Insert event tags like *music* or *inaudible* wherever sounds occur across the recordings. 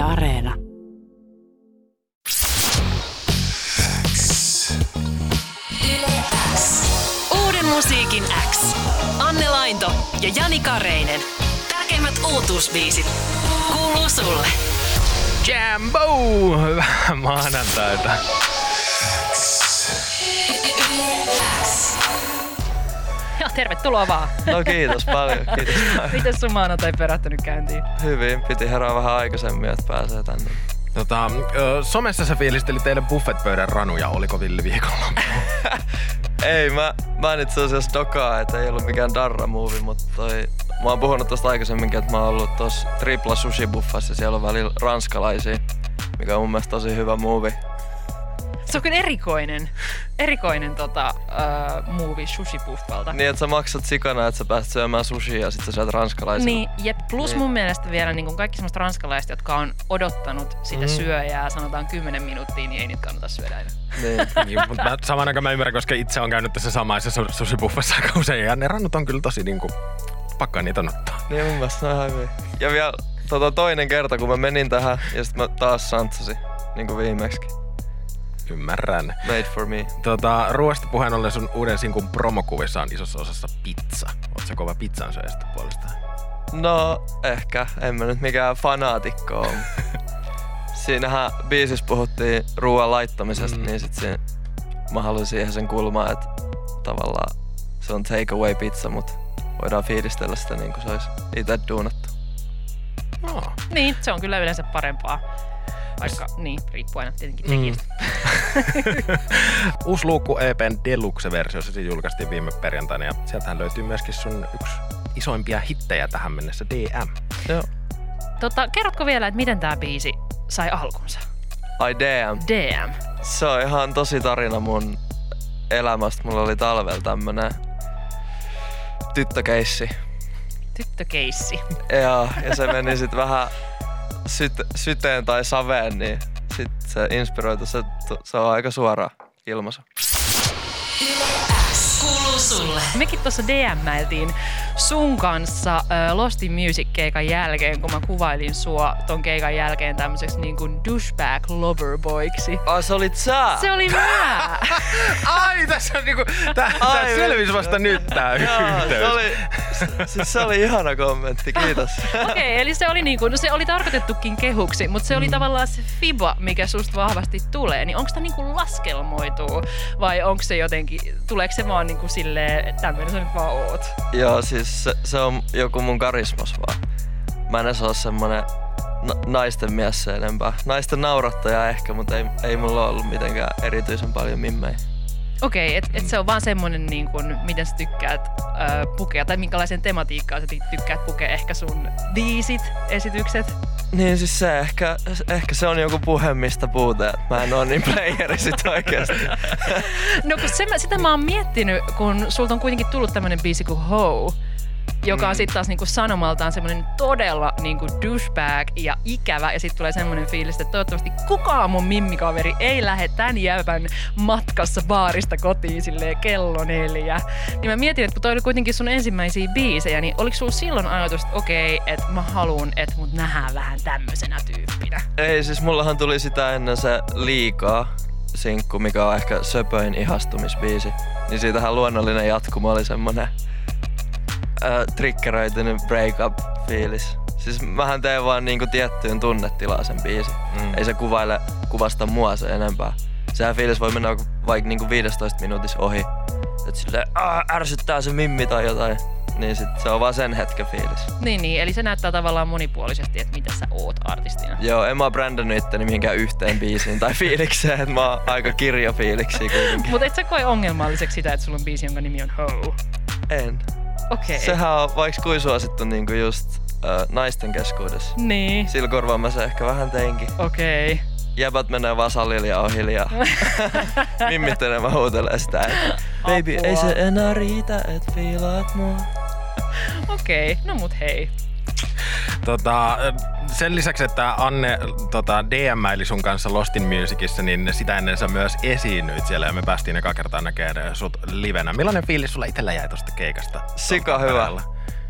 Yle Areena. Uuden musiikin X. Anne Lainto ja Jani Kareinen. Tärkeimmät uutuusbiisit kuuluu sulle. Jambo! Hyvää *laughs* maanantaita. Tervetuloa vaan. No kiitos paljon, kiitos paljon. Miten sun maanantai perättänyt käyntiin? Hyvin, piti herää vähän aikaisemmin, että pääsee tänne. Tota, somessa sä fiilisteli teidän buffetpöydän ranuja, oliko Villi viikonloppu? *laughs* Ei, mä, mä en itse asiassa dokaa, että ei ollut mikään darra movie, mutta toi, mä oon puhunut tosta aikaisemminkin, että mä oon ollut tossa tripla sushi buffassa, siellä on välillä ranskalaisia, mikä on mun mielestä tosi hyvä movie. Se on kyllä erikoinen, erikoinen tota, uh, movie sushi buffalta. Niin, että sä maksat sikana, että sä pääset syömään sushia ja sit sä syöt ranskalaisia. Niin, jep. Plus Niin. mun mielestä vielä niin kaikki semmoista ranskalaiset, jotka on odottanut sitä Mm. syöjää, sanotaan 10 minuuttia, niin ei niitä kannata syödä enää. niin. *laughs* niin, mutta mä, saman aikaan mä ymmärrän, koska itse on käynyt tässä samaisessa su- susibuffassa aika usein. Ja ne rannut on kyllä tosi niinku, pakkaa niitä ottaa. niin mun mielestä ne on ihan hyvin. Ja vielä tota, toinen kerta, kun mä menin tähän ja sit mä taas santsasin, niin kuin viimeksi. Ymmärrän. Made for me. Tota, ruoasta puheen ollen sun uuden sinkun promokuvissa on isossa osassa pizza. Oot sä kova pizzan syöjästä puolestaan? No, ehkä. En mä nyt mikään fanaatikko ole. *laughs* Siinähän biisissä puhuttiin ruoan laittamisesta, Mm. niin sit siinä, mä halusin siihen sen kulmaa, että tavallaan se on take away pizza, mutta voidaan fiilistellä sitä niin kuin se olisi itse duunattu. No. Niin, se on kyllä yleensä parempaa. Vaikka, niin, riippuu aina tietenkin Mm. tekijästä. *laughs* Uusi luukku EPn Deluxe-versio, se julkaistiin viime perjantaina ja sieltähän löytyy myöskin sun yksi isoimpia hittejä tähän mennessä, DM. Joo. Tota, kerrotko vielä, että miten tämä biisi sai alkunsa? Ai damn. DM. Se on ihan tosi tarina mun elämästä. Mulla oli talvella tämmönen tyttökeissi. Tyttökeissi. Ja, ja se meni sit vähän syt, syteen tai saveen, niin sit se inspiroitu, se, se on aika suora ilmaisu. Mekin tuossa DMäiltiin sun kanssa äh, Lost in Music-keikan jälkeen, kun mä kuvailin sua ton keikan jälkeen tämmöiseksi niin kuin douchebag loverboiksi. Ai se olit sä? Se oli mä! *laughs* *laughs* Ai, tässä on niinku, tää, tää selvisi vasta nyt tää Joo, yhteys. se oli, siis se oli ihana kommentti, kiitos. *laughs* Okei, okay, eli se oli, niinku, no se oli tarkoitettukin kehuksi, mutta se oli Mm. tavallaan se fiba, mikä susta vahvasti tulee. Niin onko tämä niinku laskelmoituu vai onko se jotenkin, tuleeko se vaan niinku silleen, että tämmöinen sä nyt vaan oot? Joo, siis se, se on joku mun karismas vaan. Mä en edes oo semmonen na- naisten mies se enempää. Naisten naurattaja ehkä, mutta ei, ei mulla ollut mitenkään erityisen paljon mimmejä. Okei, okay, että et se on vaan semmonen, niin kun, miten sä tykkäät äh, pukea, tai minkälaisen tematiikkaan sä ty- tykkäät pukea ehkä sun biisit, esitykset. Niin siis se ehkä, ehkä se on joku puhe, mistä että Mä en oo niin playeri sit oikeesti. *laughs* No kun se, mä- sitä mä oon miettinyt, kun sulta on kuitenkin tullut tämmönen biisi kuin Ho, joka on sitten taas niinku sanomaltaan semmoinen todella niinku douchebag ja ikävä. Ja sitten tulee semmoinen fiilis, että toivottavasti kukaan mun mimmikaveri ei lähde tän jävän matkassa baarista kotiin silleen kello neljä. Niin mä mietin, että kun toi oli kuitenkin sun ensimmäisiä biisejä, niin oliko sulla silloin ajatus, että okei, että mä haluan, että mut nähdään vähän tämmöisenä tyyppinä? Ei, siis mullahan tuli sitä ennen se liikaa sinkku, mikä on ehkä söpöin ihastumisbiisi. Niin siitähän luonnollinen jatkuma oli semmonen äh, triggeröitynyt breakup-fiilis. Siis mähän teen vaan niinku tiettyyn tunnetilaan sen biisin. Mm. Ei se kuvaile kuvasta mua se enempää. Sehän fiilis voi mennä vaikka niinku 15 minuutissa ohi. Et silleen, "Aa, ärsyttää se mimmi tai jotain. Niin sit se on vaan sen hetken fiilis. Niin, niin, eli se näyttää tavallaan monipuolisesti, että mitä sä oot artistina. Joo, en mä oo brändännyt itteni mihinkään yhteen biisiin tai fiilikseen, että mä oon aika kirjo fiiliksi kuitenkin. Mutta et sä koe ongelmalliseksi sitä, että sulla on biisi, jonka nimi on Ho. En. Okei. Okay. Sehän on vaikka kuin suosittu niinku just äh, naisten keskuudessa. Niin. Sillä korvaa mä se ehkä vähän teinkin. Okei. Okay. Jäbät menee vaan salille ja on hiljaa. *laughs* Mimmit enemmän huutelee sitä, että Baby, ei se enää riitä, et fiilaat mua. Okei. Okay. No mut hei. Tota, sen lisäksi, että Anne tota, DM-mäili sun kanssa Lostin Musicissa, niin sitä ennen sä myös esiinnyit siellä ja me päästiin eka kertaa näkemään sut livenä. Millainen fiilis sulla itsellä jäi tosta keikasta? Sika hyvä.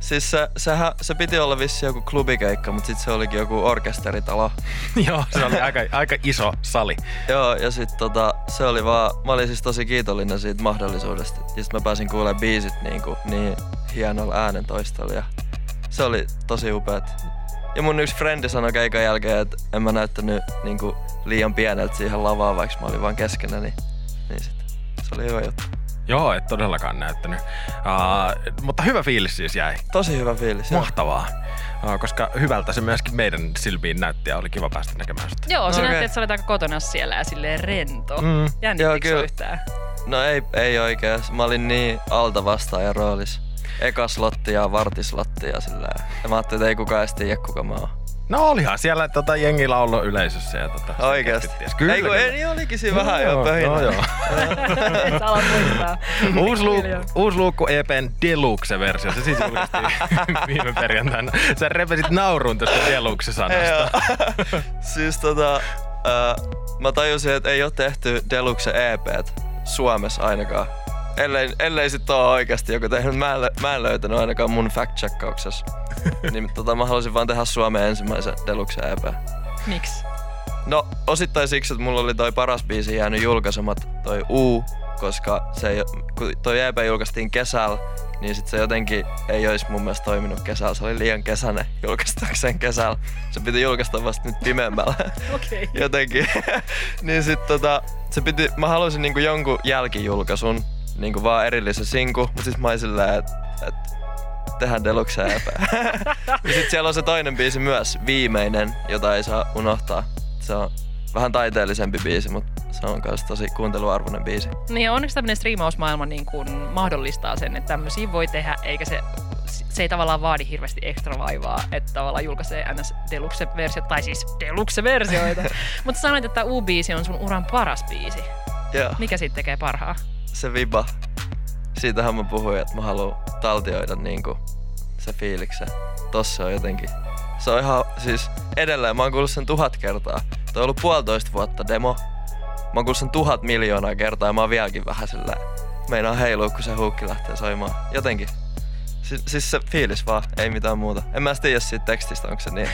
Siis se, sehän, se piti olla vissi joku klubikeikka, mutta sitten se olikin joku orkesteritalo. *laughs* Joo, se oli aika, aika iso sali. Joo, ja sitten tota, se oli vaan, mä olin siis tosi kiitollinen siitä mahdollisuudesta. Ja sit mä pääsin kuulemaan biisit niin, kuin, niin hienolla äänentoistolla ja se oli tosi upeat. Ja mun yksi frendi sanoi keikan jälkeen, että en mä näyttänyt niin kuin, liian pieneltä siihen lavaan, vaikka mä olin vaan keskenä, niin, niin sit, se oli hyvä juttu. Joo, et todellakaan näyttänyt. Uh, mutta hyvä fiilis siis jäi. Tosi hyvä fiilis. joo. Mahtavaa. Uh, koska hyvältä se myöskin meidän silmiin näytti ja oli kiva päästä näkemään sitä. Joo, se Okei. näytti, että sä olet aika kotona siellä ja silleen rento. Mm. Joo, Jännittikö yhtään? No ei, ei oikein. Mä olin niin alta vastaajan roolis. Eka slotti ja vartislotti ja sillä Ja mä ajattelin, että ei kukaan edes tiedä, kuka mä oon. No olihan siellä tota, jengi laulo yleisössä. Ja, tota, Oikeesti? ties. Kyllä, ei kun kyllä. ei, niin olikin siinä vähän jo Joo, pöhinä. joo, joo. *laughs* *laughs* Uusi, luuk, uusi luukku EPn Deluxe-versio, se siis julkaistiin *laughs* viime perjantaina. Sä repesit nauruun tästä Deluxe-sanasta. Siis tota, äh, mä tajusin, että ei ole tehty Deluxe EPt Suomessa ainakaan. Ellei, ellei sit oo oikeasti joku tehnyt. Mä en, lö- mä en löytänyt ainakaan mun fact-checkauksessa. *laughs* niin tota, mä halusin vaan tehdä Suomen ensimmäisen Deluxe EP. Miksi? No osittain siksi, että mulla oli toi paras biisi jäänyt julkaisemat, toi U, koska se ei, kun toi EP julkaistiin kesällä, niin sit se jotenkin ei olisi mun mielestä toiminut kesällä. Se oli liian kesäinen julkaistakseen kesällä. Se piti julkaista vasta nyt pimeämmällä. *laughs* Okei. Okay. jotenkin. *laughs* niin sit tota, se piti, mä halusin niinku jonkun jälkijulkaisun, niinku vaan erillisen sinku, mutta sit mä olin silleen, että et, tehdään deluxe EP. *laughs* ja sit siellä on se toinen biisi myös, viimeinen, jota ei saa unohtaa. Se on vähän taiteellisempi biisi, mutta se on myös tosi kuunteluarvoinen biisi. Niin ja onneksi tämmöinen striimausmaailma niin kuin mahdollistaa sen, että tämmöisiä voi tehdä, eikä se, se ei tavallaan vaadi hirveästi ekstra vaivaa, että tavallaan julkaisee NS Deluxe-versio, tai siis Deluxe-versioita. *laughs* Mutta sanoit, että U-biisi on sun uran paras biisi. Joo. Mikä siitä tekee parhaa? Se viba. Siitähän mä puhuin, että mä haluan taltioida niinku se fiiliksen. Tossa on jotenkin. Se on ihan, siis edelleen mä oon kuullut sen tuhat kertaa. Toi on ollut puolitoista vuotta demo. Mä oon kuullut sen tuhat miljoonaa kertaa ja mä oon vieläkin vähän sillä meinaa heilua, kun se huukki lähtee soimaan. Jotenkin. Si- siis se fiilis vaan, ei mitään muuta. En mä tiedä siitä tekstistä, onko se niin,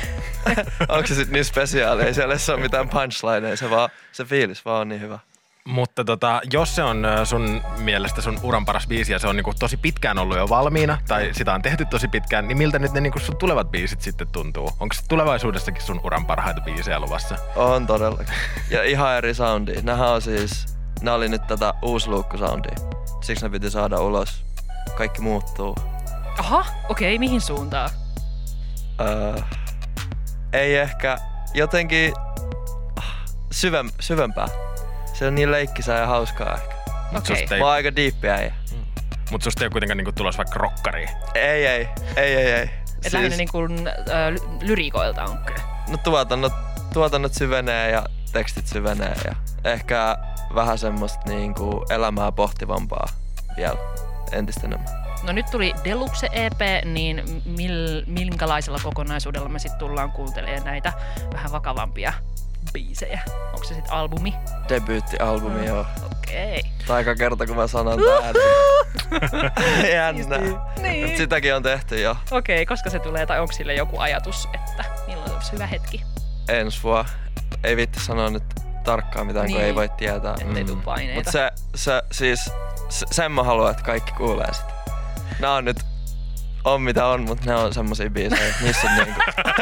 *laughs* onko se sit niin spesiaali. Ei siellä ole mitään punchlineja, se vaan, se fiilis vaan on niin hyvä. Mutta tota, jos se on ö, sun mielestä sun uran paras biisi ja se on niinku tosi pitkään ollut jo valmiina, tai sitä on tehty tosi pitkään, niin miltä nyt ne niinku sun tulevat biisit sitten tuntuu? Onko se tulevaisuudessakin sun uran parhaita biisejä luvassa? On todellakin. Ja ihan eri soundi. Nämähän on siis, nämä oli nyt tätä uusluukku-soundia. Siksi ne piti saada ulos. Kaikki muuttuu. Aha, okei, okay, mihin suuntaan? Öö, ei ehkä jotenkin ah, syvem, syvempää. Se on niin leikkisää ja hauskaa ehkä. Mut Okei. susta ei, Mä oon aika diippiä äijä. mut susta ei ole kuitenkaan niinku tulos vaikka rokkariin. Ei, ei, ei, ei, ei. Et lähinnä niin kuin, äh, lyriikoilta on kyllä. no tuotannot, tuotannot syvenee ja tekstit syvenee ja ehkä vähän semmoista niinku elämää pohtivampaa vielä entistä enemmän. No nyt tuli Deluxe EP, niin mil, minkälaisella kokonaisuudella me sitten tullaan kuuntelemaan näitä vähän vakavampia biisejä? Onko se sitten albumi? Debyyttialbumi, Mm. joo. Okei. Taika kerta, kun mä sanon tän. *laughs* Jännä. Niin. Mut Sitäkin on tehty jo Okei, koska se tulee, tai onko sille joku ajatus, että milloin olisi hyvä hetki, ensi vuonna. Ei vitti sanoa nyt tarkkaan mitään, kun Niin. ei voi tietää. ettei Mm. paineita? Mutta se, se, siis, se, sen mä haluan, että kaikki kuulee sitä. Nää on nyt, on mitä on, mutta ne on semmosia biisejä, niissä on niinku,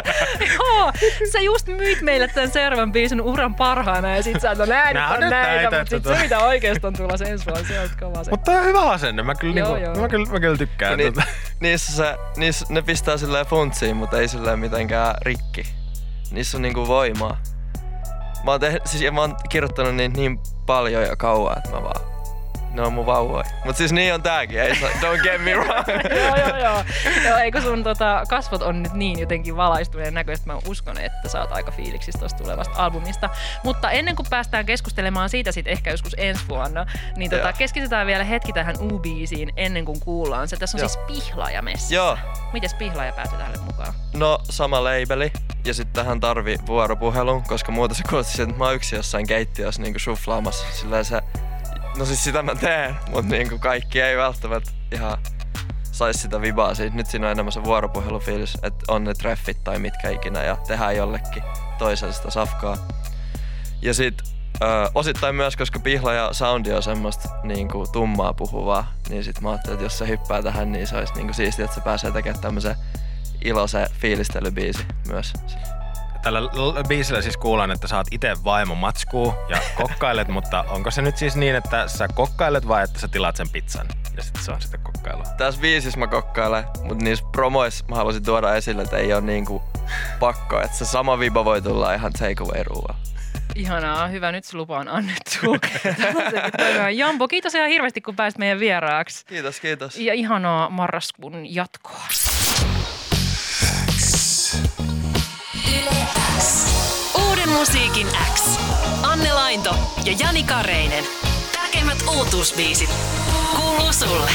*laughs* Joo, sä just myit meille tämän seuraavan biisin uran parhaana ja sit sä oot, näin Nää on näitä, näitä, mutta sit tota. se mitä oikeesti on tulossa ensi vuonna, se on kova se. Mutta tää on hyvä asenne. Mä kyllä, Joo, niinku, joo. mä kyllä, mä kyllä tykkään. Niin, tota. niissä, se, niissä ne pistää silleen funtsiin, mutta ei silleen mitenkään rikki. Niissä on niinku voimaa. Mä oon, tehnyt, siis, ja mä oon kirjoittanut niitä niin paljon ja kauan, että mä vaan... Ne on mun vauvoja. Mut siis niin on tääkin, ei saa, don't get me wrong. *laughs* joo, joo, joo. joo eikö sun tota, kasvot on nyt niin jotenkin valaistuneen näköistä, mä uskon, että sä oot aika fiiliksissä tuosta tulevasta albumista. Mutta ennen kuin päästään keskustelemaan siitä sitten ehkä joskus ensi vuonna, niin tota, keskitytään vielä hetki tähän U-biisiin ennen kuin kuullaan se. Tässä on Joo. siis pihlaaja messissä. Joo, Mites pihlaaja päätyi tälle mukaan? no sama labeli. Ja sitten tähän tarvi vuoropuhelun, koska muuten se kuulosti että mä oon yksin jossain keittiössä niinku suflaamassa. Silleen se, no siis sitä mä teen, mutta niinku kaikki ei välttämättä ihan sais sitä vibaa siitä. Nyt siinä on enemmän se vuoropuhelufiilis, että on ne treffit tai mitkä ikinä ja tehdään jollekin toiselle sitä safkaa. Ja sit ö, osittain myös, koska pihla ja soundi on semmoista niinku, tummaa puhuvaa, niin sit mä ajattelin, että jos se hyppää tähän, niin se olisi niinku, siistiä, että se pääsee tekemään tämmöisen iloisen fiilistelybiisi myös. Tällä biisillä siis kuullaan, että oot itse vaimo matskuu ja *laughs* kokkailet, mutta onko se nyt siis niin, että sä kokkailet vai että sä tilaat sen pizzan ja sitten se on sitten kokkailua? Tässä biisissä mä kokkailen, mutta niissä promoissa mä haluaisin tuoda esille, että ei ole niinku pakko, että se sama viba voi tulla ihan takeaway ruoalla. Ihanaa, hyvä, nyt se lupa on annettu. *laughs* Jambo, kiitos ihan hirveästi, kun pääsit meidän vieraaksi. Kiitos, kiitos. Ja ihanaa marraskuun jatkoa. Musiikin X. Anne Lainto ja Jani Kareinen. Tärkeimmät uutuusbiisit kuuluu sulle.